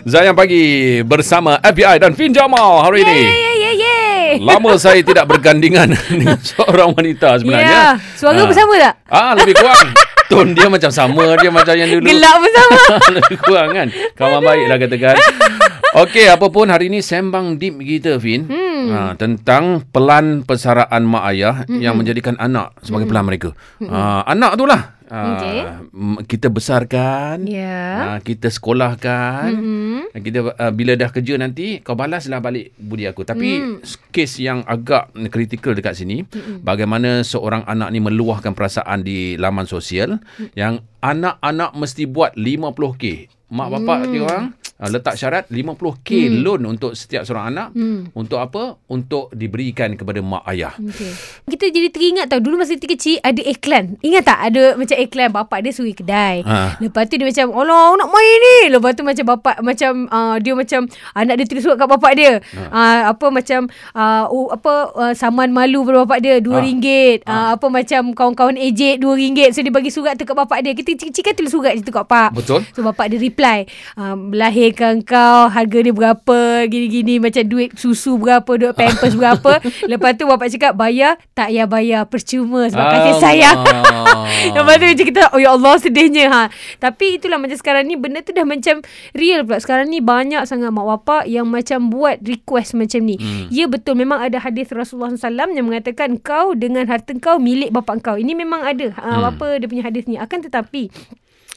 Zayang Pagi bersama FBI dan Fin Jamal hari ini. Ye ye ye ye. Lama saya tidak bergandingan dengan seorang wanita sebenarnya. Ya. Suara Ah. bersama tak? Ah, lebih kurang. Tone dia macam sama dia macam yang dulu. Gelak bersama. lebih kurang kan. Kawan baik lah katakan. Okey, apa pun hari ini sembang deep kita Fin. Hmm. Ha, tentang pelan persaraan mak ayah hmm. yang menjadikan anak sebagai pelan mereka. Hmm. Ha, anak tu lah. Ha, Okey. m- kita besarkan. Ya. Ha, kita sekolahkan. Dan Kita uh, bila dah kerja nanti kau balaslah balik budi aku. Tapi mm. kes yang agak kritikal dekat sini mm bagaimana seorang anak ni meluahkan perasaan di laman sosial mm. yang anak-anak mesti buat 50k. Mak bapak mm. dia orang uh, letak syarat 50k mm. loan untuk setiap seorang anak. Mm. Untuk apa? Untuk diberikan kepada mak ayah. Okay. Kita jadi teringat tau Dulu masa kita kecil Ada iklan Ingat tak Ada macam iklan Bapak dia suri kedai Ha. Lepas tu dia macam Allah nak main ni Lepas tu macam bapak Macam uh, Dia macam Anak dia tulis surat kat bapak dia Ha. uh, Apa macam uh, uh, Apa uh, Saman malu pada bapak dia RM2 Ha. ringgit. uh, Apa macam Kawan-kawan ejek RM2 So dia bagi surat tu kat bapak dia Kita kecil-kecil kan tulis surat je tu kat bapak Betul? So bapak dia reply uh, Melahirkan kau Harga dia berapa Gini-gini Macam duit susu berapa Duit pampers berapa. Lepas tu bapak cakap Bayar? Tak payah bayar Percuma. Sebab kasih sayang. Lepas tu macam kita Oh ya Allah sedihnya. Ha. Tapi itulah macam sekarang ni Benda tu dah macam Real pula. Sekarang ni banyak sangat mak bapak Yang macam buat request macam ni. Hmm. Ya betul Memang ada hadis Rasulullah SAW Yang mengatakan Kau dengan harta kau Milik bapak kau. Ini memang ada ha, Hmm. Apa dia punya hadis ni. Akan tetapi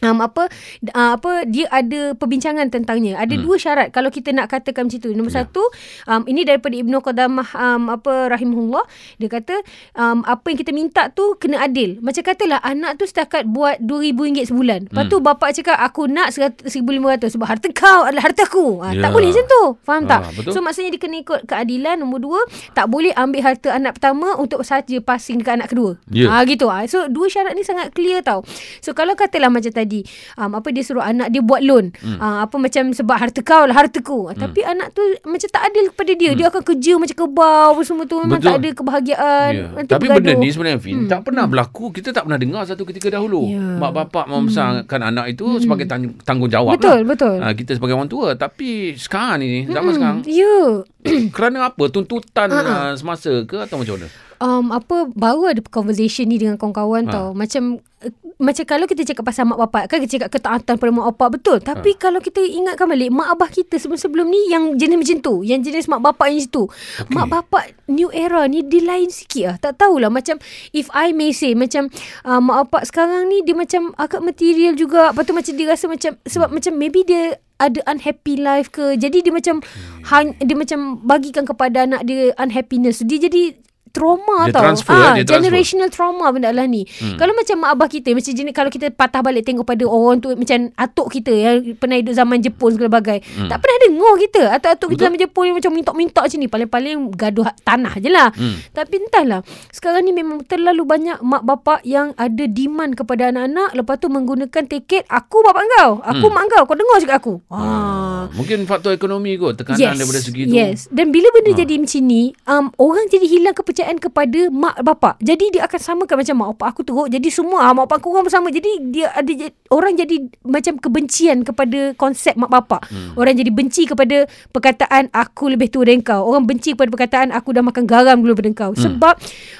Um, apa uh, apa dia ada perbincangan tentangnya. Ada hmm. dua syarat kalau kita nak katakan macam tu. Nombor Ya. satu, um, ini daripada Ibnu Qudamah um, apa rahimahullah, dia kata um, apa yang kita minta tu kena adil. Macam katalah anak tu setakat buat RM2000 sebulan. Lepas tu bapak cakap aku nak RM1500 sebab harta kau adalah harta aku. Uh, Ya. Tak boleh macam tu. Faham tak? Ah, betul. So maksudnya dia kena ikut keadilan. Nombor dua, tak boleh ambil harta anak pertama untuk saja passing dekat anak kedua. Ya. Ah gitu ah. So dua syarat ni sangat clear tau. So kalau katalah macam tadi, um, apa dia suruh anak dia buat loan. Hmm. Uh, apa macam sebab harta kau lah hartaku. Hmm. Tapi anak tu macam tak adil kepada dia. Hmm. Dia akan kerja macam kebau apa semua tu memang Betul. tak ada kebahagiaan. Ya. Nanti Tapi bergaduh. benda ni sebenarnya Fin hmm. tak pernah berlaku. Kita tak pernah dengar satu ketika dahulu. Ya. Mak bapak membesarkan hmm. anak itu sebagai tang- tanggungjawab Betul, lah. betul. Ha, kita sebagai orang tua. Tapi sekarang ni, zaman sekarang, Ya. kerana apa? Tuntutan Ha, uh, semasa ke atau macam mana? Um, apa baru ada conversation ni dengan kawan-kawan Ha. tau. Macam uh, macam kalau kita cakap pasal mak bapak kan kita cakap ketaatan pada mak bapak betul. Tapi kalau kita ingatkan balik mak abah kita sebelum-sebelum ni yang jenis macam tu, yang jenis mak bapak yang situ. Okay. Mak bapak new era ni dia lain sikit lah. Tak tahulah macam if I may say macam uh, mak bapak sekarang ni dia macam agak material juga. Lepas tu macam dia rasa macam sebab Hmm. macam maybe dia ada unhappy life ke. Jadi dia macam Hmm. hang, dia macam bagikan kepada anak dia unhappiness. Dia jadi trauma Dia tau. transfer, Ah, dia transfer. generational trauma benda lah ni. Hmm. Kalau macam mak abah kita macam jenis kalau kita patah balik tengok pada orang tu macam atuk kita yang pernah hidup zaman Jepun segala bagai. Hmm. Tak pernah dengar kita. Atuk-atuk kita zaman Jepun yang macam minta-minta macam ni. Paling-paling gaduh tanah je lah. Hmm. Tapi entahlah. Sekarang ni memang terlalu banyak mak bapak yang ada demand kepada anak-anak. Lepas tu menggunakan tiket aku bapak kau. Aku Hmm. mak kau. Kau dengar cakap aku. Ah. Mungkin faktor ekonomi kot. Tekanan daripada segi tu. Yes. Dan bila benda Ha. jadi macam ni, um, orang jadi hilang kepercayaan kepada mak bapak. Jadi dia akan samakan macam mak bapak aku teruk. Jadi semua ah, mak bapak aku orang bersama. Jadi dia ada orang jadi macam kebencian kepada konsep mak bapak. Hmm. Orang jadi benci kepada perkataan aku lebih tua dari kau. Orang benci kepada perkataan aku dah makan garam dulu daripada kau. Hmm. Sebab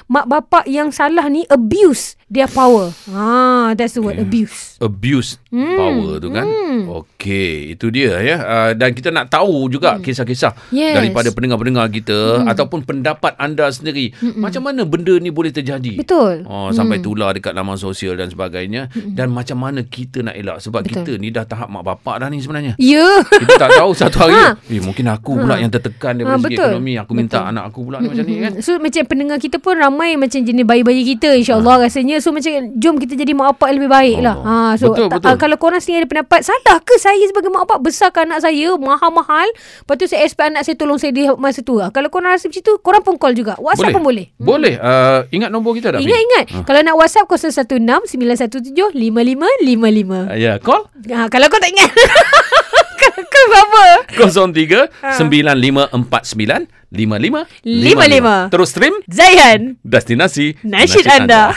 mak bapak yang salah ni abuse their power. Ah, that's the word abuse. abuse hmm. power tu kan. Hmm. Okey, itu dia ya. Uh, dan kita nak tahu juga hmm. kisah-kisah Yes. daripada pendengar-pendengar kita hmm. ataupun pendapat anda sendiri. Hmm. Macam mana benda ni boleh terjadi? Betul. Oh, sampai tular dekat laman sosial dan sebagainya hmm. dan macam mana kita nak elak sebab Betul. kita ni dah tahap mak bapak dah ni sebenarnya. Ya. Kita tak tahu satu hari Ha. eh mungkin aku pula yang tertekan daripada Ha, segi betul. ekonomi aku minta Betul. anak aku pula ni macam ni kan. So macam pendengar kita pun ramai macam jenis bayi-bayi kita insyaAllah Ah. rasanya. So macam jom kita jadi mak bapak lebih baik lah. Ha, so Betul, ta- betul. ah, kalau korang sendiri ada pendapat, salah ke saya sebagai mak bapak besarkan anak saya mahal-mahal. Lepas tu saya expect anak saya tolong saya di masa tu. Kalau korang rasa macam tu, korang pun call juga. WhatsApp pun boleh. Boleh. Uh, ingat nombor kita tak? Fi? Ingat-ingat. Kalau nak WhatsApp 016 917 5555. Uh, ya, call Ha, kalau kau tak ingat. kau apa? 03 Ha. 9549 55 55. Terus stream Zaihan. destinasi Nasyid anda.